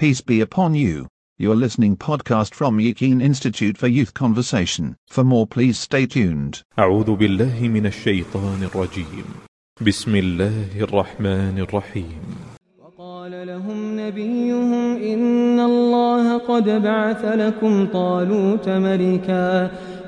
Peace be upon you. You're listening podcast from Yakin Institute for Youth Conversation. For more please stay tuned. أعوذ بالله من الشيطان الرجيم بسم الله الرحمن الرحيم وقال لهم نبيهم إن الله قد بعث لكم طالوت ملكا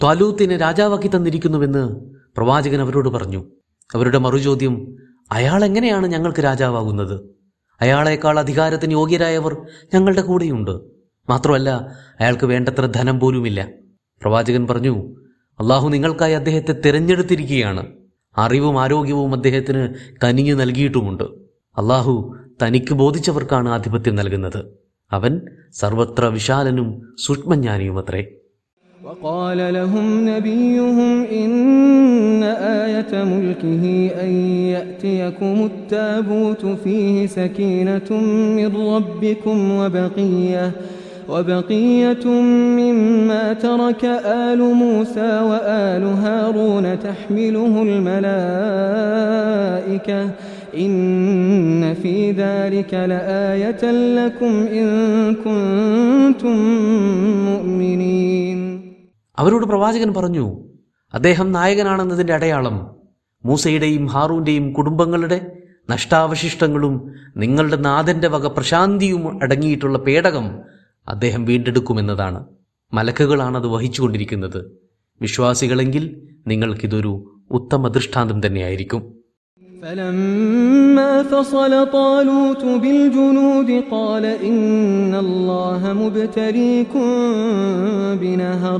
ത്വാലൂത്തിനെ രാജാവാക്കി തന്നിരിക്കുന്നുവെന്ന് പ്രവാചകൻ അവരോട് പറഞ്ഞു. അവരുടെ മറുചോദ്യം അയാൾ എങ്ങനെയാണ് ഞങ്ങൾക്ക് രാജാവാകുന്നത്? അയാളെക്കാൾ അധികാരത്തിന് യോഗ്യരായവർ ഞങ്ങളുടെ കൂടെയുണ്ട്. മാത്രമല്ല അയാൾക്ക് വേണ്ടത്ര ധനം പോലുമില്ല. പ്രവാചകൻ പറഞ്ഞു അള്ളാഹു നിങ്ങൾക്കായി അദ്ദേഹത്തെ തിരഞ്ഞെടുത്തിരിക്കുകയാണ്. അറിവും ആരോഗ്യവും അദ്ദേഹത്തിന് കനിഞ്ഞു നൽകിയിട്ടുമുണ്ട്. അള്ളാഹു തനിക്ക് ബോധിച്ചവർക്കാണ് ആധിപത്യം നൽകുന്നത്. അവൻ സർവത്ര വിശാലനും സൂക്ഷ്മജ്ഞാനിയുമത്രേ. وقال لهم نبيهم إن آية ملكه أن يأتيكم التابوت فيه سكينة من ربكم وبقية وبقية مما ترك آل موسى وآل هارون تحمله الملائكة إن في ذلك لآية لكم إن كنتم مؤمنين അവരോട് പ്രവാചകൻ പറഞ്ഞു അദ്ദേഹം നായകനാണെന്നതിൻ്റെ അടയാളം മൂസയുടെയും ഹാറൂന്റെയും കുടുംബങ്ങളുടെ നഷ്ടാവശിഷ്ടങ്ങളും നിങ്ങളുടെ നാഥന്റെ വക പ്രശാന്തിയും അടങ്ങിയിട്ടുള്ള പേടകം അദ്ദേഹം വീണ്ടെടുക്കുമെന്നതാണ് മലക്കുകളാണത് വഹിച്ചുകൊണ്ടിരിക്കുന്നത് വിശ്വാസികളെങ്കിൽ നിങ്ങൾക്കിതൊരു ഉത്തമ ദൃഷ്ടാന്തം തന്നെയായിരിക്കും فلما فصل طالوت بالجنود قال إن الله مبتليكم بنهر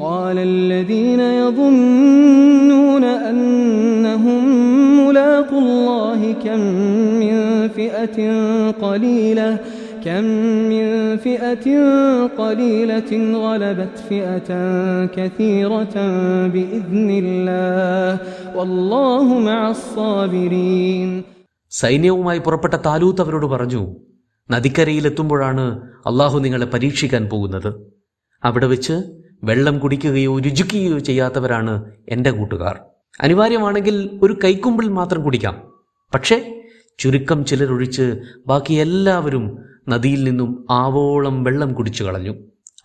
قال الذين يظنون أنهم ملاقوا الله كم من فئة قليلة كم من فئة قليلة غلبت فئة كثيرة بإذن الله والله مع الصابرين സൈന്യവുമായി പുറപ്പെട്ട താലൂത്ത് അവരോട് പറഞ്ഞു നദിക്കരയിലെത്തുമ്പോഴാണ് അള്ളാഹു നിങ്ങളെ പരീക്ഷിക്കാൻ പോകുന്നത് അവിടെ വെച്ച് വെള്ളം കുടിക്കുകയോ രുചിക്കുകയോ ചെയ്യാത്തവരാണ് എന്റെ കൂട്ടുകാർ. അനിവാര്യമാണെങ്കിൽ ഒരു കൈക്കുമ്പിൾ മാത്രം കുടിക്കാം. പക്ഷേ ചുരുക്കം ചിലരൊഴിച്ച് ബാക്കി എല്ലാവരും നദിയിൽ നിന്നും ആവോളം വെള്ളം കുടിച്ചു കളഞ്ഞു.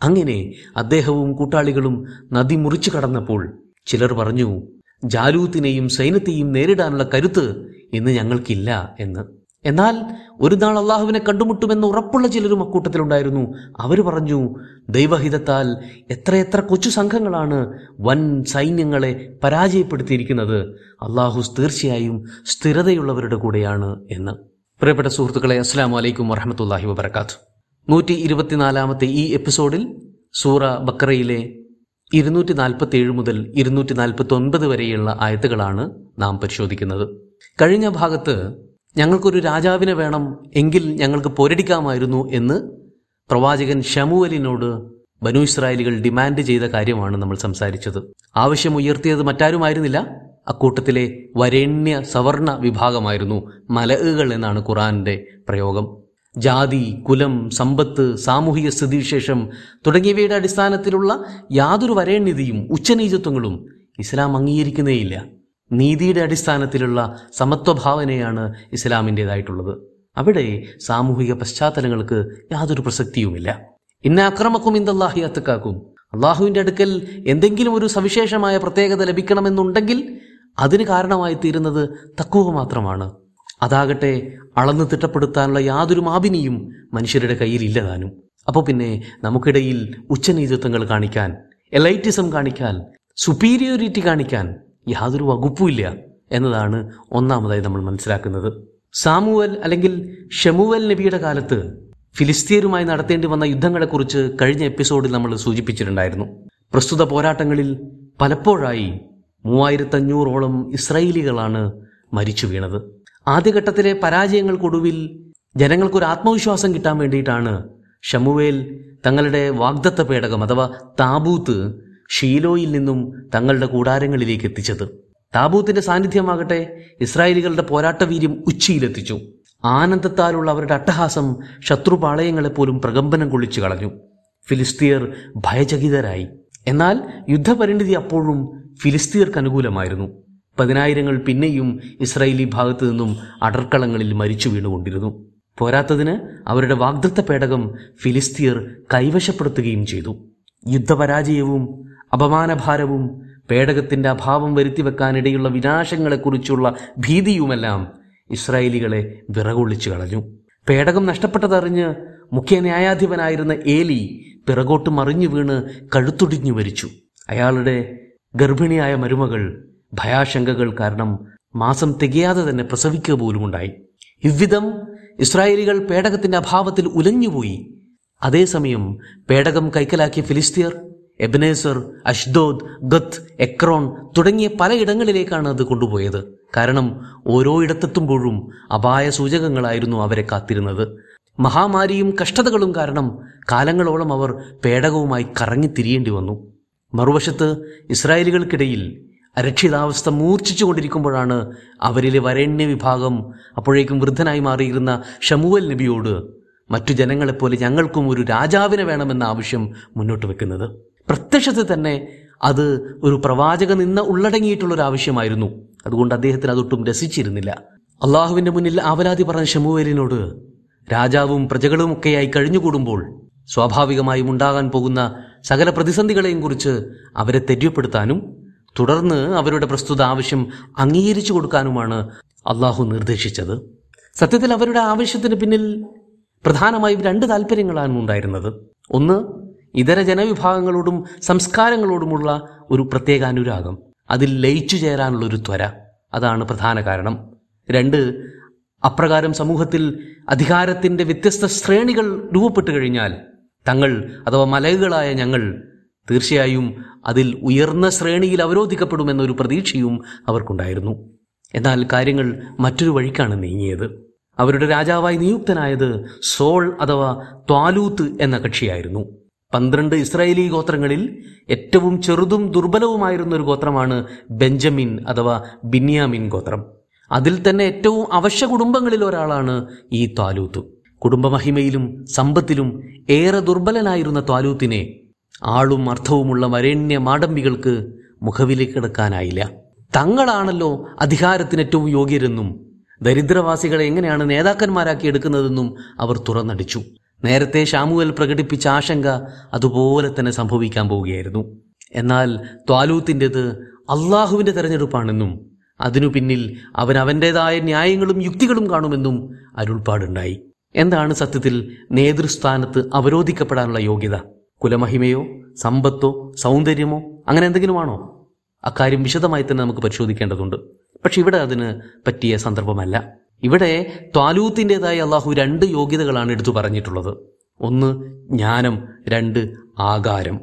അങ്ങനെ അദ്ദേഹവും കൂട്ടാളികളും നദി മുറിച്ചു കടന്നപ്പോൾ ചിലർ പറഞ്ഞു ജാലൂത്തിനെയും സൈന്യത്തെയും നേരിടാനുള്ള കരുത്ത് ഇന്ന് ഞങ്ങൾക്കില്ല എന്ന്. എന്നാൽ ഒരു നാൾ അള്ളാഹുവിനെ കണ്ടുമുട്ടുമെന്ന് ഉറപ്പുള്ള ചിലരും അക്കൂട്ടത്തിലുണ്ടായിരുന്നു അവർ പറഞ്ഞു ദൈവഹിതത്താൽ എത്രയെത്ര കൊച്ചു സംഘങ്ങളാണ് വൻ സൈന്യങ്ങളെ പരാജയപ്പെടുത്തിയിരിക്കുന്നത്. അള്ളാഹു തീർച്ചയായും സ്ഥിരതയുള്ളവരുടെ കൂടെയാണ് എന്ന്. പ്രിയപ്പെട്ട സുഹൃത്തുക്കളെ അസ്സാം വലൈക്കും വറഹമത്തല്ലാഹി വബർക്കാത്ത് നൂറ്റി ഇരുപത്തിനാലാമത്തെ ഈ എപ്പിസോഡിൽ സൂറ ബക്കറയിലെ ഇരുന്നൂറ്റി നാൽപ്പത്തി ഏഴ് മുതൽ ഇരുന്നൂറ്റി നാൽപ്പത്തി ഒൻപത് വരെയുള്ള ആയത്തുകളാണ് നാം പരിശോധിക്കുന്നത്. കഴിഞ്ഞ ഭാഗത്ത് ഞങ്ങൾക്കൊരു രാജാവിനെ വേണം എങ്കിൽ ഞങ്ങൾക്ക് പോരടിക്കാമായിരുന്നു എന്ന് പ്രവാചകൻ ഷമുവലിനോട് ബനു ഇസ്രായേലികൾ ഡിമാൻഡ് ചെയ്ത കാര്യമാണ് നമ്മൾ സംസാരിച്ചത്. ആവശ്യം ഉയർത്തിയത് മറ്റാരുമായിരുന്നില്ല. അക്കൂട്ടത്തിലെ വരേണ്യ സവർണ വിഭാഗമായിരുന്നു മലകൾ എന്നാണ് ഖുറാന്റെ പ്രയോഗം. ജാതി കുലം സമ്പത്ത് സാമൂഹിക സ്ഥിതിവിശേഷം തുടങ്ങിയവയുടെ അടിസ്ഥാനത്തിലുള്ള യാതൊരു വരേണ്യതയും ഉച്ചനീചത്വങ്ങളും ഇസ്ലാം അംഗീകരിക്കുന്നേയില്ല. നീതിയുടെ അടിസ്ഥാനത്തിലുള്ള സമത്വഭാവനയാണ് ഇസ്ലാമിന്റെതായിട്ടുള്ളത്. അവിടെ സാമൂഹിക പശ്ചാത്തലങ്ങൾക്ക് യാതൊരു പ്രസക്തിയുമില്ല. ഇന്ന അക്രമക്കും ഇന്ദല്ലാഹി അത്തക്കാക്കും. അള്ളാഹുവിന്റെ അടുക്കൽ എന്തെങ്കിലും ഒരു സവിശേഷമായ പ്രത്യേകത ലഭിക്കണമെന്നുണ്ടെങ്കിൽ അതിന് കാരണമായി തീരുന്നത് തക്കുവ മാത്രമാണ്. അതാകട്ടെ അളന്ന് തിട്ടപ്പെടുത്താനുള്ള യാതൊരു മാപിനിയും മനുഷ്യരുടെ കയ്യിൽ ഇല്ലതാനും അപ്പോൾ പിന്നെ നമുക്കിടയിൽ ഉച്ചനീതിത്വങ്ങൾ കാണിക്കാൻ എലൈറ്റിസം കാണിക്കാൻ സുപ്പീരിയോറിറ്റി കാണിക്കാൻ യാതൊരു വകുപ്പുമില്ല എന്നതാണ് ഒന്നാമതായി നമ്മൾ മനസ്സിലാക്കുന്നത്. സാമുവൽ അല്ലെങ്കിൽ ഷമുവൽ നബിയുടെ കാലത്ത് ഫിലിസ്തീനുമായി നടത്തേണ്ടി വന്ന യുദ്ധങ്ങളെക്കുറിച്ച് കഴിഞ്ഞ എപ്പിസോഡിൽ നമ്മൾ സൂചിപ്പിച്ചിട്ടുണ്ടായിരുന്നു. പ്രസ്തുത പോരാട്ടങ്ങളിൽ പലപ്പോഴായി മൂവായിരത്തഞ്ഞൂറോളം ഇസ്രായേലികളാണ് മരിച്ചു വീണത്. ആദ്യഘട്ടത്തിലെ പരാജയങ്ങൾക്കൊടുവിൽ ജനങ്ങൾക്കൊരു ആത്മവിശ്വാസം കിട്ടാൻ വേണ്ടിയിട്ടാണ് ഷമുവേൽ തങ്ങളുടെ വാഗ്ദത്ത പേടകം അഥവാ താബൂത്ത് ഷീലോയിൽ നിന്നും തങ്ങളുടെ കൂടാരങ്ങളിലേക്ക് എത്തിച്ചത്. താബൂത്തിന്റെ സാന്നിധ്യമാകട്ടെ ഇസ്രായേലികളുടെ പോരാട്ടവീര്യം ഉച്ചിയിലെത്തിച്ചു. ആനന്ദത്താലുള്ള അവരുടെ അട്ടഹാസം ശത്രുപാളയങ്ങളെപ്പോലും പ്രകമ്പനം കൊള്ളിച്ചു കളഞ്ഞു. ഫിലിസ്തീയർ ഭയചകിതരായി. എന്നാൽ യുദ്ധപരിണിതി അപ്പോഴും ഫിലിസ്തീയർക്ക് അനുകൂലമായിരുന്നു. പതിനായിരങ്ങൾ പിന്നെയും ഇസ്രായേലി ഭാഗത്തു നിന്നും അടർക്കളങ്ങളിൽ മരിച്ചു വീണുകൊണ്ടിരുന്നു. പോരാത്തതിന് അവരുടെ വാഗ്ദത്ത പേടകം ഫിലിസ്തീയർ കൈവശപ്പെടുത്തുകയും ചെയ്തു. യുദ്ധപരാജയവും അപമാനഭാരവും പേടകത്തിന്റെ അഭാവം വരുത്തിവെക്കാനിടയുള്ള വിനാശങ്ങളെക്കുറിച്ചുള്ള ഭീതിയുമെല്ലാം ഇസ്രായേലികളെ വിറകൊള്ളിച്ചു കളഞ്ഞു. പേടകം നഷ്ടപ്പെട്ടതറിഞ്ഞ് മുഖ്യ ന്യായാധിപനായിരുന്ന ഏലി പിറകോട്ട് മറിഞ്ഞു വീണ് കഴുത്തൊടിഞ്ഞു മരിച്ചു. അയാളുടെ ഗർഭിണിയായ മരുമകൾ ഭയാശങ്കകൾ കാരണം മാസം തികയാതെ തന്നെ പ്രസവിക്കുക പോലുമുണ്ടായി. ഇவ்விധം ഇസ്രായേലികൾ പേടകത്തിന്റെ അഭാവത്തിൽ ഉലഞ്ഞുപോയി. അതേസമയം പേടകം കൈക്കലാക്കിയ ഫിലിസ്തീയർ എബനേസർ അഷ്ദോദ് ഗത്ത് എക്രോൺ തുടങ്ങിയ പലയിടങ്ങളിലേക്കാണ് അത് കൊണ്ടുപോയത്. കാരണം ഓരോ ഇടത്തെത്തുമ്പോഴും അപായ സൂചകങ്ങളായിരുന്നു അവരെ കാത്തിരുന്നത്. മഹാമാരിയും കഷ്ടതകളും കാരണം കാലങ്ങളോളം അവർ പേടകവുമായി കറങ്ങിത്തിരിയേണ്ടി വന്നു. മറുവശത്ത് ഇസ്രായേലുകൾക്കിടയിൽ അരക്ഷിതാവസ്ഥ മൂർച്ഛിച്ചു കൊണ്ടിരിക്കുമ്പോഴാണ് അവരിലെ വരേണ്യ വിഭാഗം അപ്പോഴേക്കും വൃദ്ധനായി മാറിയിരുന്ന ഷമുവൽ നബിയോട് മറ്റു ജനങ്ങളെപ്പോലെ ഞങ്ങൾക്കും ഒരു രാജാവിനെ വേണമെന്ന ആവശ്യം മുന്നോട്ട് വെക്കുന്നത്. പ്രത്യക്ഷത്തിൽ തന്നെ അത് ഒരു പ്രവാചക നിന്ന ഉള്ളടങ്ങിയിട്ടുള്ള ഒരു ആവശ്യമായിരുന്നു. അതുകൊണ്ട് അദ്ദേഹത്തിന് അതൊട്ടും രസിച്ചിരുന്നില്ല. അള്ളാഹുവിന്റെ മുന്നിൽ ആവലാതി പറഞ്ഞ ഷമുവേലിനോട് രാജാവും പ്രജകളുമൊക്കെയായി കഴിഞ്ഞുകൂടുമ്പോൾ സ്വാഭാവികമായും ഉണ്ടാകാൻ പോകുന്ന സകല പ്രതിസന്ധികളെയും കുറിച്ച് അവരെ തെര്യപ്പെടുത്താനും തുടർന്ന് അവരുടെ പ്രസ്തുത ആവശ്യം അംഗീകരിച്ചു കൊടുക്കാനുമാണ് അള്ളാഹു നിർദ്ദേശിച്ചത്. സത്യത്തിൽ അവരുടെ ആവശ്യത്തിന് പിന്നിൽ പ്രധാനമായും രണ്ട് താല്പര്യങ്ങളാണ് ഉണ്ടായിരുന്നത്. ഒന്ന് ഇതര ജനവിഭാഗങ്ങളോടും സംസ്കാരങ്ങളോടുമുള്ള ഒരു പ്രത്യേക അനുരാഗം അതിൽ ലയിച്ചു ചേരാനുള്ള ഒരു ത്വര. അതാണ് പ്രധാന കാരണം. രണ്ട് അപ്രകാരം സമൂഹത്തിൽ അധികാരത്തിന്റെ വ്യത്യസ്ത ശ്രേണികൾ രൂപപ്പെട്ടു കഴിഞ്ഞാൽ തങ്ങൾ അഥവാ മലകുകളായ ഞങ്ങൾ തീർച്ചയായും അതിൽ ഉയർന്ന ശ്രേണിയിൽ അവരോധിക്കപ്പെടുമെന്നൊരു പ്രതീക്ഷയും അവർക്കുണ്ടായിരുന്നു. എന്നാൽ കാര്യങ്ങൾ മറ്റൊരു വഴിക്കാണ് നീങ്ങിയത്. അവരുടെ രാജാവായി നിയുക്തനായത് സോൾ അഥവാ ത്വാലൂത്ത് എന്ന കക്ഷിയായിരുന്നു. പന്ത്രണ്ട് ഇസ്രായേലി ഗോത്രങ്ങളിൽ ഏറ്റവും ചെറുതും ദുർബലവുമായിരുന്ന ഒരു ഗോത്രമാണ് ബെഞ്ചമിൻ അഥവാ ബിന്യാമിൻ ഗോത്രം. അതിൽ തന്നെ ഏറ്റവും അവശ്യ കുടുംബങ്ങളിൽ ഒരാളാണ് ഈ ത്വാലൂത്ത് കുടുംബമഹിമയിലും സമ്പത്തിലും ഏറെ ദുർബലനായിരുന്ന ത്വാലൂത്തിനെ ആളും അർത്ഥവുമുള്ള വരേണ്യ മാടമ്പികൾക്ക് മുഖവിലേക്കെടുക്കാനായില്ല തങ്ങളാണല്ലോ അധികാരത്തിന് ഏറ്റവും യോഗ്യരെന്നും ദരിദ്രവാസികളെ എങ്ങനെയാണ് നേതാക്കന്മാരാക്കി എടുക്കുന്നതെന്നും അവർ തുറന്നടിച്ചു. നേരത്തെ ഷാമുവൽ പ്രകടിപ്പിച്ച ആശങ്ക അതുപോലെ തന്നെ സംഭവിക്കാൻ പോവുകയായിരുന്നു. എന്നാൽ ത്വാലൂത്തിന്റെത് അള്ളാഹുവിന്റെ തെരഞ്ഞെടുപ്പാണെന്നും അതിനു പിന്നിൽ അവൻ അവന്റെതായ ന്യായങ്ങളും യുക്തികളും കാണുമെന്നും അരുൾപ്പാടുണ്ടായി. എന്താണ് സത്യത്തിൽ നേതൃസ്ഥാനത്ത് അവരോധിക്കപ്പെടാനുള്ള യോഗ്യത? കുലമഹിമയോ സമ്പത്തോ സൗന്ദര്യമോ അങ്ങനെ എന്തെങ്കിലുമാണോ? അക്കാര്യം വിശദമായി തന്നെ നമുക്ക് പരിശോധിക്കേണ്ടതുണ്ട്. പക്ഷെ ഇവിടെ അതിന് പറ്റിയ സന്ദർഭമല്ല. ഇവിടെ ത്വാലൂത്തിന്റെതായ അള്ളാഹു രണ്ട് യോഗ്യതകളാണ് എടുത്തു പറഞ്ഞിട്ടുള്ളത്. ഒന്ന് ജ്ഞാനം. രണ്ട് ആകാരം.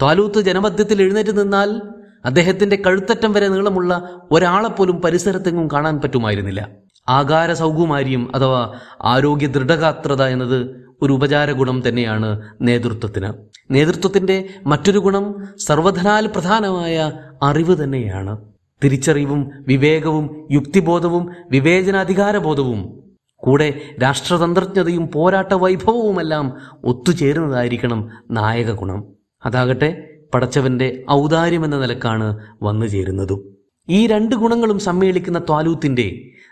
ത്വാലൂത്ത് ജനമധ്യത്തിൽ എഴുന്നേറ്റ് നിന്നാൽ അദ്ദേഹത്തിന്റെ കഴുത്തറ്റം വരെ നീളമുള്ള ഒരാളെപ്പോലും പരിസരത്തെങ്ങും കാണാൻ പറ്റുമായിരുന്നില്ല. ആകാര സൗകുമാരിയും അഥവാ ആരോഗ്യ ദൃഢഗാത്രത എന്നത് ഒരു ഉപചാര ഗുണം തന്നെയാണ് നേതൃത്വത്തിന്. നേതൃത്വത്തിന്റെ മറ്റൊരു ഗുണം സർവധനാൽ പ്രധാനമായ അറിവ് തന്നെയാണ്. തിരിച്ചറിവും വിവേകവും യുക്തിബോധവും വിവേചനാധികാരബോധവും കൂടെ രാഷ്ട്രതന്ത്രജ്ഞതയും പോരാട്ട വൈഭവവുമെല്ലാം ഒത്തുചേരുന്നതായിരിക്കണം നായക ഗുണം അതാകട്ടെ പടച്ചവന്റെ ഔദാര്യം എന്ന നിലക്കാണ് വന്നു ചേരുന്നതും ഈ രണ്ട് ഗുണങ്ങളും സമ്മേളിക്കുന്ന ത്വാലൂത്തിന്റെ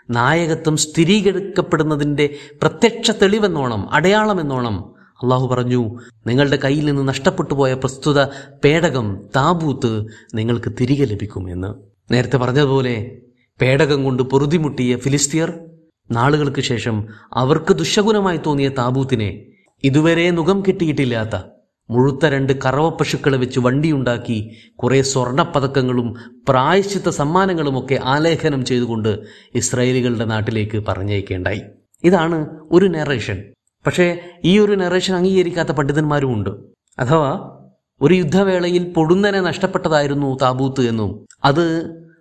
നായകത്വം സ്ഥിരീകരിക്കപ്പെടുന്നതിന്റെ പ്രത്യക്ഷ തെളിവെന്നോണം അടയാളമെന്നോണം അള്ളാഹു പറഞ്ഞു നിങ്ങളുടെ കയ്യിൽ നിന്ന് നഷ്ടപ്പെട്ടു പോയ പ്രസ്തുത പേടകം താബൂത്ത് നിങ്ങൾക്ക് തിരികെ ലഭിക്കുമെന്ന്. നേരത്തെ പറഞ്ഞതുപോലെ പേടകം കൊണ്ട് പൊറുതിമുട്ടിയ ഫിലിസ്തീയർ നാളുകൾക്ക് ശേഷം അവർക്ക് ദുശകുനമായി തോന്നിയ താബൂത്തിനെ ഇതുവരെ മുഖം കിട്ടിയിട്ടില്ലാത്ത മുഴുത്ത രണ്ട് കറവപ്പശുക്കളെ വെച്ച് വണ്ടിയുണ്ടാക്കി കുറെ സ്വർണപ്പതക്കങ്ങളും പ്രായശ്ചിത്ത സമ്മാനങ്ങളും ഒക്കെ ആലേഖനം ചെയ്തുകൊണ്ട് ഇസ്രായേലികളുടെ നാട്ടിലേക്ക് പറഞ്ഞയക്കേണ്ടായി. ഇതാണ് ഒരു നെറേഷൻ പക്ഷേ ഈ ഒരു നെറേഷൻ അംഗീകരിക്കാത്ത പണ്ഡിതന്മാരും ഉണ്ട്. അഥവാ ഒരു യുദ്ധവേളയിൽ പൊടുന്നനെ നഷ്ടപ്പെട്ടതായിരുന്നു താബൂത്ത് എന്നും. അത്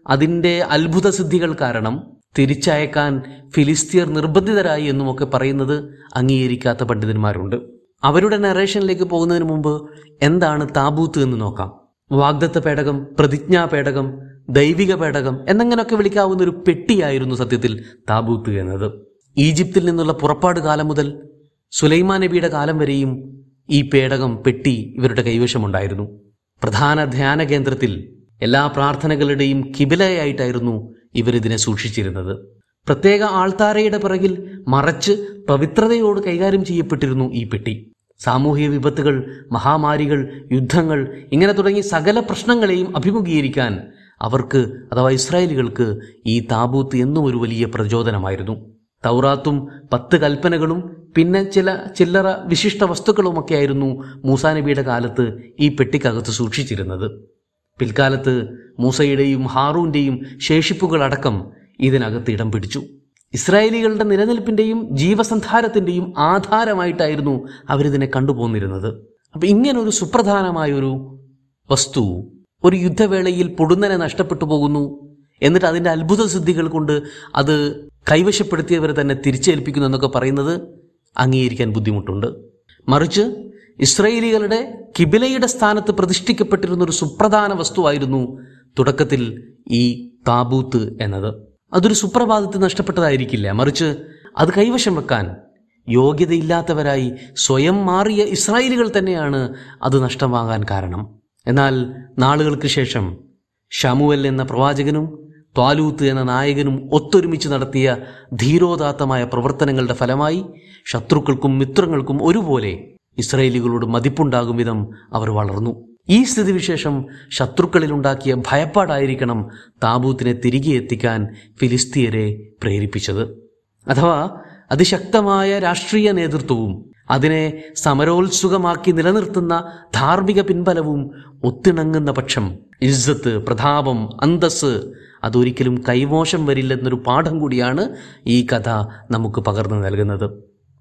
അതിന്റെ അത്ഭുത സിദ്ധികൾ കാരണം തിരിച്ചയക്കാൻ ഫിലിസ്തീർ നിർബന്ധിതരായി എന്നുമൊക്കെ പറയുന്നത് അംഗീകരിക്കാത്ത പണ്ഡിതന്മാരുണ്ട്. അവരുടെ നറേഷനിലേക്ക് പോകുന്നതിന് മുമ്പ് എന്താണ് താബൂത്ത് എന്ന് നോക്കാം. വാഗ്ദത്ത പേടകം പ്രതിജ്ഞാ പേടകം ദൈവിക പേടകം എന്നങ്ങനെയൊക്കെ വിളിക്കാവുന്ന ഒരു പെട്ടിയായിരുന്നു സത്യത്തിൽ താബൂത്ത് എന്നത്. ഈജിപ്തിൽ നിന്നുള്ള പുറപ്പാട് കാലം മുതൽ സുലൈമാ നബിയുടെ കാലം വരെയും ഈ പേടകം പെട്ടി ഇവരുടെ കൈവശമുണ്ടായിരുന്നു. പ്രധാന ധ്യാന കേന്ദ്രത്തിൽ എല്ലാ പ്രാർത്ഥനകളുടെയും കിബിലയായിട്ടായിരുന്നു ഇവരിതിനെ സൂക്ഷിച്ചിരുന്നത്. പ്രത്യേക ആൾത്താരയുടെ പിറകിൽ മറച്ച് പവിത്രതയോട് കൈകാര്യം ചെയ്യപ്പെട്ടിരുന്നു ഈ പെട്ടി. സാമൂഹിക വിപത്തുകൾ മഹാമാരികൾ യുദ്ധങ്ങൾ ഇങ്ങനെ തുടങ്ങി സകല പ്രശ്നങ്ങളെയും അഭിമുഖീകരിക്കാൻ അവർക്ക് അഥവാ ഇസ്രായേലുകൾക്ക് ഈ താബൂത്ത് എന്നും ഒരു വലിയ പ്രചോദനമായിരുന്നു. തൗറാത്തും പത്ത് കൽപ്പനകളും പിന്നെ ചില ചില്ലറ വിശിഷ്ട വസ്തുക്കളുമൊക്കെയായിരുന്നു മൂസാ നബിയുടെ കാലത്ത് ഈ പെട്ടിക്കകത്ത് സൂക്ഷിച്ചിരുന്നത്. പിൽക്കാലത്ത് മൂസയുടെയും ഹാറൂന്റെയും ശേഷിപ്പുകളടക്കം ഇതിനകത്ത് ഇടം പിടിച്ചു. ഇസ്രായേലികളുടെ നിലനിൽപ്പിന്റെയും ജീവസന്ധാരത്തിന്റെയും ആധാരമായിട്ടായിരുന്നു അവരിതിനെ കണ്ടുപോന്നിരുന്നത്. അപ്പൊ ഇങ്ങനെ ഒരു സുപ്രധാനമായ ഒരു വസ്തു ഒരു യുദ്ധവേളയിൽ പൊടുന്നനെ നഷ്ടപ്പെട്ടു പോകുന്നു. എന്നിട്ട് അതിന്റെ അത്ഭുത സിദ്ധികൾ കൊണ്ട് അത് കൈവശപ്പെടുത്തിയവരെ തന്നെ തിരിച്ചേൽപ്പിക്കുന്നു എന്നൊക്കെ പറയുന്നത് അംഗീകരിക്കാൻ ബുദ്ധിമുട്ടുണ്ട്. മറിച്ച് ഇസ്രയേലികളുടെ കിബിലയുടെ സ്ഥാനത്ത് പ്രതിഷ്ഠിക്കപ്പെട്ടിരുന്ന ഒരു സുപ്രധാന വസ്തുവായിരുന്നു തുടക്കത്തിൽ ഈ താബൂത്ത് എന്നത്. അതൊരു സുപ്രഭാതത്തിൽ നഷ്ടപ്പെട്ടതായിരിക്കില്ല. മറിച്ച് അത് കൈവശം വെക്കാൻ യോഗ്യതയില്ലാത്തവരായി സ്വയം മാറിയ ഇസ്രായേലികൾ തന്നെയാണ് അത് നഷ്ടമാകാൻ കാരണം. എന്നാൽ നാളുകൾക്ക് ശേഷം ഷമുവൽ എന്ന പ്രവാചകനും ത്വാലൂത്ത് എന്ന നായകനും ഒത്തൊരുമിച്ച് നടത്തിയ ധീരോദാത്തമായ പ്രവർത്തനങ്ങളുടെ ഫലമായി ശത്രുക്കൾക്കും മിത്രങ്ങൾക്കും ഒരുപോലെ ഇസ്രയേലികളോട് മതിപ്പുണ്ടാകും വിധം അവർ വളർന്നു. ഈ സ്ഥിതിവിശേഷം ശത്രുക്കളിലുണ്ടാക്കിയ ഭയപ്പാടായിരിക്കണം താബൂത്തിനെ തിരികെ എത്തിക്കാൻ ഫിലിസ്തീയരെ പ്രേരിപ്പിച്ചത്. അഥവാ അതിശക്തമായ രാഷ്ട്രീയ നേതൃത്വവും അതിനെ സമരോത്സുകമാക്കി നിലനിർത്തുന്ന ധാർമ്മിക പിൻബലവും ഒത്തിണങ്ങുന്ന പക്ഷം ഇസ്സത്ത് പ്രതാപം അന്തസ് അതൊരിക്കലും കൈമോശം വരില്ലെന്നൊരു പാഠം കൂടിയാണ് ഈ കഥ നമുക്ക് പകർന്നു നൽകുന്നത്.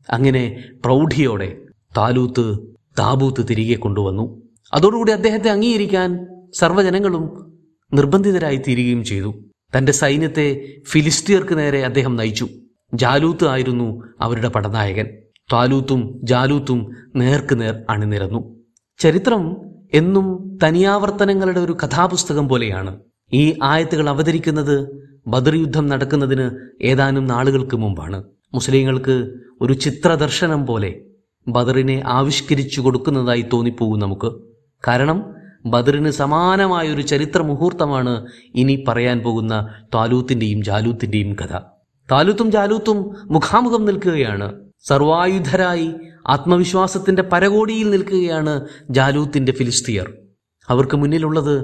അങ്ങനെ പ്രൗഢിയോടെ താലൂത്ത് താബൂത്ത് തിരികെ കൊണ്ടുവന്നു. അതോടുകൂടി അദ്ദേഹത്തെ അംഗീകരിക്കാൻ സർവജനങ്ങളും നിർബന്ധിതരായി തീരുകയും ചെയ്തു. തന്റെ സൈന്യത്തെ ഫിലിസ്തീർക്ക് നേരെ അദ്ദേഹം നയിച്ചു. ജാലൂത്ത് ആയിരുന്നു അവരുടെ പടനായകൻ. താലൂത്തും ജാലൂത്തും നേർക്ക് നേർ അണിനിരന്നു. ചരിത്രം എന്നും തനിയാവർത്തനങ്ങളുടെ ഒരു കഥാപുസ്തകം പോലെയാണ്. ഈ ആയത്തുകൾ അവതരിക്കുന്നത് ബദർ യുദ്ധം നടക്കുന്നതിന് ഏതാനും നാളുകൾക്ക് മുമ്പാണ്. മുസ്ലിങ്ങൾക്ക് ഒരു ചിത്രദർശനം പോലെ ബദറിനെ ആവിഷ്കരിച്ചു കൊടുക്കുന്നതായി തോന്നിപ്പോകും നമുക്ക്. കാരണം ബദറിന് സമാനമായ ഒരു ചരിത്ര മുഹൂർത്തമാണ് ഇനി പറയാൻ പോകുന്ന താലൂത്തിന്റെയും ജാലൂത്തിന്റെയും കഥ. താലൂത്തും ജാലൂത്തും മുഖാമുഖം നിൽക്കുകയാണ്. സർവായുധരായി ആത്മവിശ്വാസത്തിന്റെ പരകോടിയിൽ നിൽക്കുകയാണ് ജാലൂത്തിന്റെ ഫിലിസ്തീയർ. അവർക്ക് മുന്നിലുള്ളത്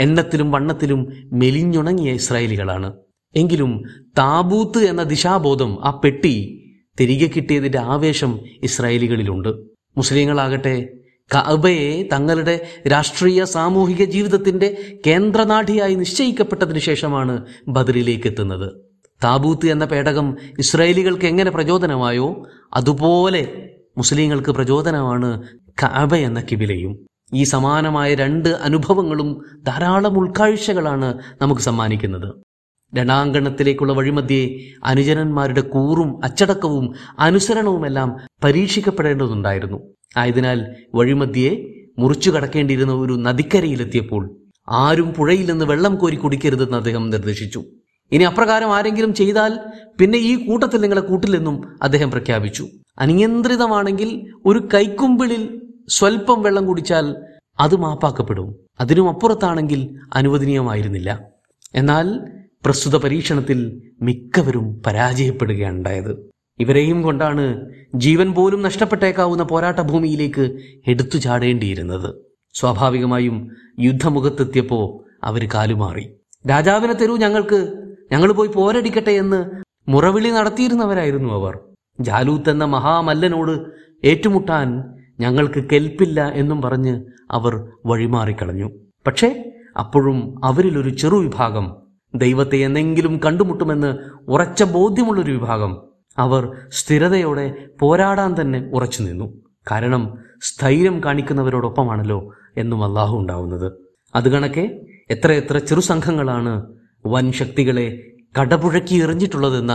എണ്ണത്തിലും വണ്ണത്തിലും മെലിഞ്ഞുണങ്ങിയ ഇസ്രായേലികളാണ്. എങ്കിലും താബൂത്ത് എന്ന ദിശാബോധം ആ പെട്ടി തിരികെ കിട്ടിയതിന്റെ ആവേശം ഇസ്രായേലികളിലുണ്ട്. മുസ്ലിങ്ങളാകട്ടെ കഅബയെ തങ്ങളുടെ രാഷ്ട്രീയ സാമൂഹിക ജീവിതത്തിന്റെ കേന്ദ്രനാഠിയായി നിശ്ചയിക്കപ്പെട്ടതിന് ശേഷമാണ് ബദറിലേക്ക് എത്തുന്നത്. താബൂത്ത് എന്ന പേടകം ഇസ്രായേലികൾക്ക് എങ്ങനെ പ്രചോദനമായോ അതുപോലെ മുസ്ലിങ്ങൾക്ക് പ്രചോദനമാണ് കഅബ എന്ന കിബിലയും. ഈ സമാനമായ രണ്ട് അനുഭവങ്ങളും ധാരാളം ഉൾക്കാഴ്ചകളാണ് നമുക്ക് സമ്മാനിക്കുന്നത്. രണാങ്കണത്തിലേക്കുള്ള വഴിമധ്യേ അനുജനന്മാരുടെ കൂറും അച്ചടക്കവും അനുസരണവുമെല്ലാം പരീക്ഷിക്കപ്പെടേണ്ടതുണ്ടായിരുന്നു. ആയതിനാൽ വഴിമധ്യേ മുറിച്ചു കടക്കേണ്ടിയിരുന്ന ഒരു നദിക്കരയിലെത്തിയപ്പോൾ ആരും പുഴയിൽ നിന്ന് വെള്ളം കോരി കുടിക്കരുതെന്ന് അദ്ദേഹം നിർദ്ദേശിച്ചു. ഇനി അപ്രകാരം ആരെങ്കിലും ചെയ്താൽ പിന്നെ ഈ കൂട്ടത്തിൽ നിങ്ങളെ കൂട്ടില്ലെന്നും അദ്ദേഹം പ്രഖ്യാപിച്ചു. അനിയന്ത്രിതമാണെങ്കിൽ ഒരു കൈക്കുമ്പിളിൽ സ്വൽപ്പം വെള്ളം കുടിച്ചാൽ അത് മാപ്പാക്കപ്പെടും. അതിനും അപ്പുറത്താണെങ്കിൽ അനുവദനീയമായിരുന്നില്ല. എന്നാൽ പ്രസ്തുത പരീക്ഷണത്തിൽ മിക്കവരും പരാജയപ്പെടുകയാണ് ഉണ്ടായത് ഇവരെയും കൊണ്ടാണ് ജീവൻ പോലും നഷ്ടപ്പെട്ടേക്കാവുന്ന പോരാട്ട ഭൂമിയിലേക്ക് എടുത്തു ചാടേണ്ടിയിരുന്നത്. സ്വാഭാവികമായും യുദ്ധമുഖത്തെത്തിയപ്പോ അവർ കാലുമാറി. രാജാവിനെ തരൂ ഞങ്ങൾക്ക് ഞങ്ങൾ പോയി പോരടിക്കട്ടെ എന്ന് മുറവിളി നടത്തിയിരുന്നവരായിരുന്നു അവർ. ജാലൂത്ത് എന്ന മഹാമല്ലനോട് ഏറ്റുമുട്ടാൻ ഞങ്ങൾക്ക് കെൽപ്പില്ല എന്നും പറഞ്ഞ് അവർ വഴിമാറിക്കളഞ്ഞു. പക്ഷേ അപ്പോഴും അവരിലൊരു ചെറു വിഭാഗം ദൈവത്തെ എന്നെങ്കിലും കണ്ടുമുട്ടുമെന്ന് ഉറച്ച ബോധ്യമുള്ളൊരു വിഭാഗം അവർ സ്ഥിരതയോടെ പോരാടാൻ തന്നെ ഉറച്ചു നിന്നു. കാരണം സ്ഥൈര്യം കാണിക്കുന്നവരോടൊപ്പമാണല്ലോ എന്നും അള്ളാഹു ഉണ്ടാവുന്നത്. അത് കണക്കെ എത്രയെത്ര ചെറുസംഘങ്ങളാണ് വൻ ശക്തികളെ കടപുഴക്കി എറിഞ്ഞിട്ടുള്ളതെന്ന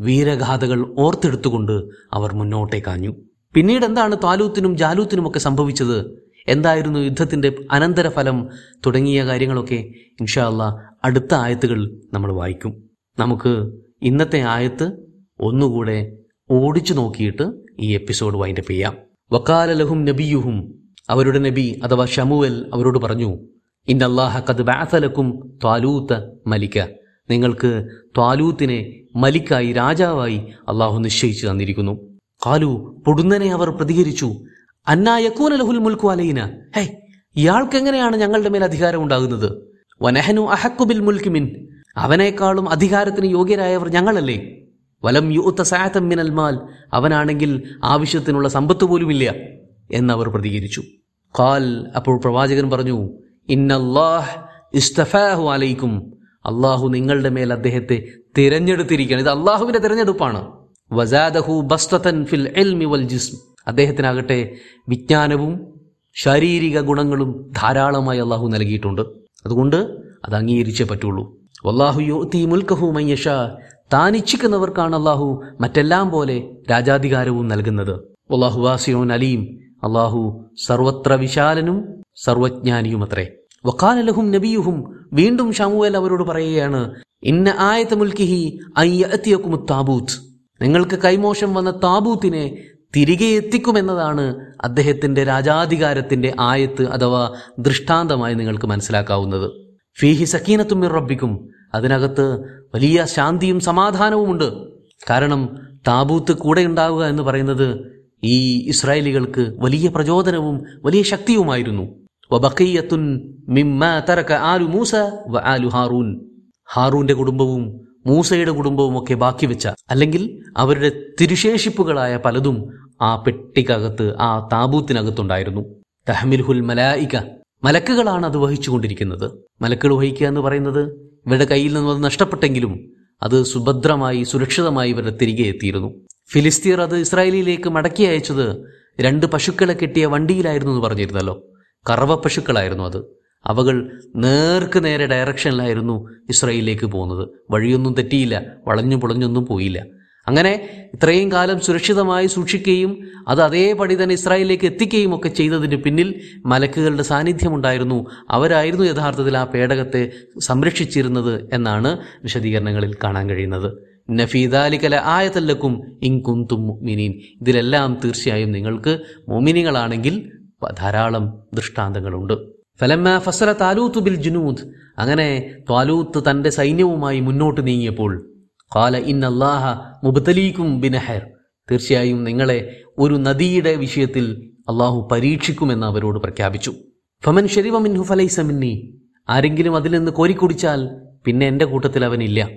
വീരഗാഥകൾ ഓർത്തെടുത്തുകൊണ്ട് അവർ മുന്നോട്ടേക്കാഞ്ഞു. പിന്നീട് എന്താണ് താലൂത്തിനും ജാലൂത്തിനുമൊക്കെ സംഭവിച്ചത്? എന്തായിരുന്നു യുദ്ധത്തിന്റെ അനന്തരഫലം? തുടങ്ങിയ കാര്യങ്ങളൊക്കെ ഇൻഷാല്ല അടുത്ത ആയത്തുകൾ നമ്മൾ വായിക്കും. നമുക്ക് ഇന്നത്തെ ആയത്ത് ഒന്നുകൂടെ ഓടിച്ചു നോക്കിയിട്ട് ഈ എപ്പിസോഡ് വൈൻഡപ്പ് ചെയ്യാം. വക്കാല ലഹും നബിയുഹും. അവരുടെ നബി അഥവാ ഷമുവൽ അവരോട് പറഞ്ഞു ഇന്നല്ലാഹ കത് ബാസലക്കും ത്വാലൂത്ത് മലിക്ക. നിങ്ങൾക്ക് ത്വാലൂത്തിനെ മലിക്കായി രാജാവായി അള്ളാഹു നിശ്ചയിച്ചു തന്നിരിക്കുന്നു. കാലു പൊടുന്നനെ അവർ പ്രതികരിച്ചു. അന്നായക്കൂന ലഹുൽ മുൽക്കു അലൈന. ഹേ ഇയാൾക്ക് എങ്ങനെയാണ് ഞങ്ങളുടെ മേൽ അധികാരം ഉണ്ടാകുന്നത്? വനഹനു അഹക്കുബിൽ മുൽക്കിമിൻ അവനേക്കാളും അധികാരത്തിന് യോഗ്യരായവർ ഞങ്ങളല്ലേ? വലം യൂത്ത സായത്തം മിനൽ മാൽ. അവനാണെങ്കിൽ ആവശ്യത്തിനുള്ള സമ്പത്ത് പോലുമില്ല എന്നവർ പ്രതികരിച്ചു. കാൽ അപ്പോൾ പ്രവാചകൻ പറഞ്ഞു ഇന്നല്ലാഹ് ഇസ്തഫാഹു അലൈക്കും. അള്ളാഹു നിങ്ങളുടെ മേൽ അദ്ദേഹത്തെ തിരഞ്ഞെടുത്തിരിക്കുകയാണ്. ഇത് അള്ളാഹുവിന്റെ തിരഞ്ഞെടുപ്പാണ്. വസാദഹു ബസ്തൻ ഫിൽ എൽമി വൽ ജിസ്മ. അദ്ദേഹത്തിനാകട്ടെ വിജ്ഞാനവും ശാരീരിക ഗുണങ്ങളും ധാരാളമായി അള്ളാഹു നൽകിയിട്ടുണ്ട്. അതുകൊണ്ട് അത് അംഗീകരിച്ചേ പറ്റുള്ളൂ. വല്ലാഹു യോത്തി മുൽക്കഹു മയ്യഷ താൻ ഇച്ഛിക്കുന്നവർക്കാണ് അള്ളാഹു മറ്റെല്ലാം പോലെ രാജാധികാരവും നൽകുന്നത്. വല്ലാഹു വാസിയോൻ അലീം. അള്ളാഹു സർവത്ര വിശാലനും സർവജ്ഞാനിയുമത്രേ. വക്കാലലഹും നബിയുഹും. വീണ്ടും ഷാമുവേൽ അവരോട് പറയുകയാണ് ഇന്ന ആയത്ത മുൽക്കിഹി അയ്യത്തിയക്കും താബൂത്ത് നിങ്ങൾക്ക് കൈമോശം വന്ന താബൂത്തിനെ തിരികെ എത്തിക്കുമെന്നതാണ് അദ്ദേഹത്തിന്റെ രാജാധികാരത്തിന്റെ ആയത്ത് അഥവാ ദൃഷ്ടാന്തമായി നിങ്ങൾക്ക് മനസ്സിലാക്കാവുന്നത്. ഫീഹി സക്കീനത്തും റബ്ബിക്കും അതിനകത്ത് വലിയ ശാന്തിയും സമാധാനവുമുണ്ട്. കാരണം താബൂത്ത് കൂടെ ഉണ്ടാവുക എന്ന് പറയുന്നത് ഈ ഇസ്രായേലികൾക്ക് വലിയ പ്രചോദനവും വലിയ ശക്തിയുമായിരുന്നു. ആലു മൂസ വ ആലു ഹാറൂൻ. ഹാറൂന്റെ കുടുംബവും മൂസയുടെ കുടുംബവും ഒക്കെ ബാക്കി വെച്ച അല്ലെങ്കിൽ അവരുടെ തിരുശേഷിപ്പുകളായ പലതും ആ പെട്ടിക്കകത്ത് ആ താബൂത്തിനകത്തുണ്ടായിരുന്നു. തഹമിൽഹുൽ മലായിക മലക്കുകളാണ് അത് വഹിച്ചുകൊണ്ടിരിക്കുന്നത്. മലക്കുകൾ വഹിക്കുക എന്ന് പറയുന്നത് ഇവരുടെ കയ്യിൽ നിന്നും അത് നഷ്ടപ്പെട്ടെങ്കിലും അത് സുഭദ്രമായി സുരക്ഷിതമായി ഇവരുടെ തിരികെ എത്തിയിരുന്നു. ഫിലിസ്തീർ അത് ഇസ്രായേലിലേക്ക് മടക്കി അയച്ചത് രണ്ട് പശുക്കളെ കെട്ടിയ വണ്ടിയിലായിരുന്നു എന്ന് പറഞ്ഞിരുന്നല്ലോ. കറവ പശുക്കളായിരുന്നു അത്. അവകൾ നേർക്ക് നേരെ ഡയറക്ഷനിലായിരുന്നു ഇസ്രയേലിലേക്ക് പോകുന്നത്. വഴിയൊന്നും തെറ്റിയില്ല. വളഞ്ഞു പൊളഞ്ഞൊന്നും പോയില്ല. അങ്ങനെ ഇത്രയും കാലം സുരക്ഷിതമായി സൂക്ഷിക്കുകയും അത് അതേപടി തന്നെ ഇസ്രായേലിലേക്ക് എത്തിക്കുകയും ഒക്കെ ചെയ്തതിന് പിന്നിൽ മലക്കുകളുടെ സാന്നിധ്യമുണ്ടായിരുന്നു. അവരായിരുന്നു യഥാർത്ഥത്തിൽ ആ പേടകത്തെ സംരക്ഷിച്ചിരുന്നത് എന്നാണ് വിശദീകരണങ്ങളിൽ കാണാൻ കഴിയുന്നത്. നഫീദാലിക്കല ആയതല്ലക്കും ഇൻകുന്തും മിനീൻ ഇതിലെല്ലാം തീർച്ചയായും നിങ്ങൾക്ക് മോമിനികളാണെങ്കിൽ ധാരാളം ദൃഷ്ടാന്തങ്ങളുണ്ട്. ഫലമ്മ ഫസല താലൂത്ത് ബിൽ ജുനൂദ്. അങ്ങനെ താലൂത്ത് തന്റെ സൈന്യവുമായി മുന്നോട്ട് നീങ്ങിയപ്പോൾ കാല ഇന്നല്ലാഹ മുബത്തലീക്കും ബിനഹർ. തീർച്ചയായും നിങ്ങളെ ഒരു നദിയുടെ വിഷയത്തിൽ അള്ളാഹു പരീക്ഷിക്കുമെന്ന് അവരോട് പ്രഖ്യാപിച്ചു. ഫമൻ ഷെരിവ മിൻഹു ഫലൈസ മിന്നി. ആരെങ്കിലും അതിൽ നിന്ന് കോരിക്കുടിച്ചാൽ പിന്നെ എന്റെ കൂട്ടത്തിൽ അവനില്ല.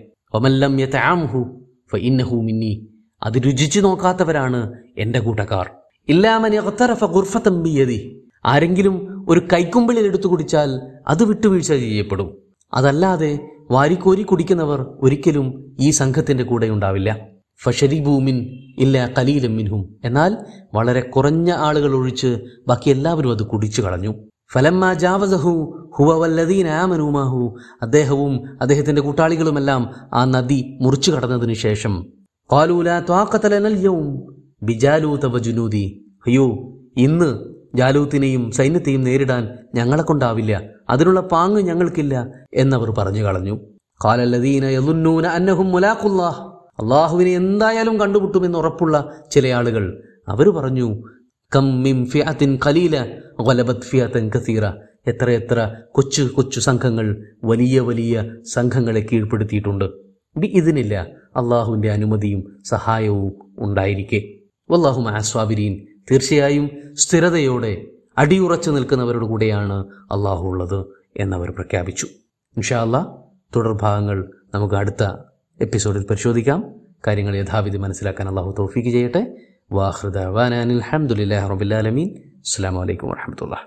ഫഇന്നഹു മിന്നി. അത് രുചിച്ചു നോക്കാത്തവരാണ് എന്റെ കൂട്ടക്കാർ. ഇല്ലാമൻ യഗ്തറഫ ഗുർഫതൻ ബിയദി. ആരെങ്കിലും ഒരു കൈക്കുമ്പിളിൽ എടുത്തു കുടിച്ചാൽ അത് വിട്ടുവീഴ്ച ചെയ്യപ്പെടും. അതല്ലാതെ വാരിക്കോരി കുടിക്കുന്നവർ ഒരിക്കലും ഈ സംഘത്തിന്റെ കൂടെ ഉണ്ടാവില്ല. ഫഷരിബൂമിൻ ഇല്ല കലീലം മിൻഹും. എന്നാൽ വളരെ കുറഞ്ഞ ആളുകൾ ഒഴിച്ച് ബാക്കി എല്ലാവരും അത് കുടിച്ചു കളഞ്ഞു. ഫലമ്മ ജാവസഹു ഹുവ വല്ലദീന ആമനുമാഹു അദ്ദേഹവും അദ്ദേഹത്തിന്റെ കൂട്ടാളികളുമെല്ലാം ആ നദി മുറിച്ചു കടന്നതിനു ശേഷം കാലൂല ത്വാഖതലനൽ യൗം ബിജാലൂത ജുനൂതി അയ്യോ ഇന്ന് ജാലൂത്തിനെയും സൈന്യത്തെയും നേരിടാൻ ഞങ്ങളെ കൊണ്ടാവില്ല അതിനുള്ള പാങ്ങ് ഞങ്ങൾക്കില്ല എന്നവർ പറഞ്ഞു കളഞ്ഞു. കാലല്ലദീന അന്നഹും മുലാഖുല്ലാഹ്. അള്ളാഹുവിനെ എന്തായാലും കണ്ടുമുട്ടുമെന്ന് ഉറപ്പുള്ള ചില ആളുകൾ അവർ പറഞ്ഞു കം ഫിയാത്തിൻ ഖലീല വലബത് ഫിയാത്തൻ കസീറ. എത്ര എത്ര കൊച്ചു കൊച്ചു സംഘങ്ങൾ വലിയ വലിയ സംഘങ്ങളെ കീഴ്പ്പെടുത്തിയിട്ടുണ്ട്. ഇതിനില്ല. അള്ളാഹുവിന്റെ അനുമതിയും സഹായവും ഉണ്ടായിരിക്കെ. വല്ലാഹു ആസ്വാബിരീൻ തീർച്ചയായും സ്ഥിരതയോടെ അടിയുറച്ചു നിൽക്കുന്നവരുടെ കൂടെയാണ് അള്ളാഹു ഉള്ളത് എന്നവർ പ്രഖ്യാപിച്ചു. ഇൻഷാല്ല തുടർഭാഗങ്ങൾ നമുക്ക് അടുത്ത എപ്പിസോഡിൽ പരിശോധിക്കാം. കാര്യങ്ങൾ യഥാവിധി മനസ്സിലാക്കാൻ അള്ളാഹു തോഫിക്ക് ചെയ്യട്ടെ. വാഹൃദ വാനാൻ അലഹമുല്ലാ റബുലാലമീൻ അസ്സാം വലൈക്കും വാഹമത്തുള്ള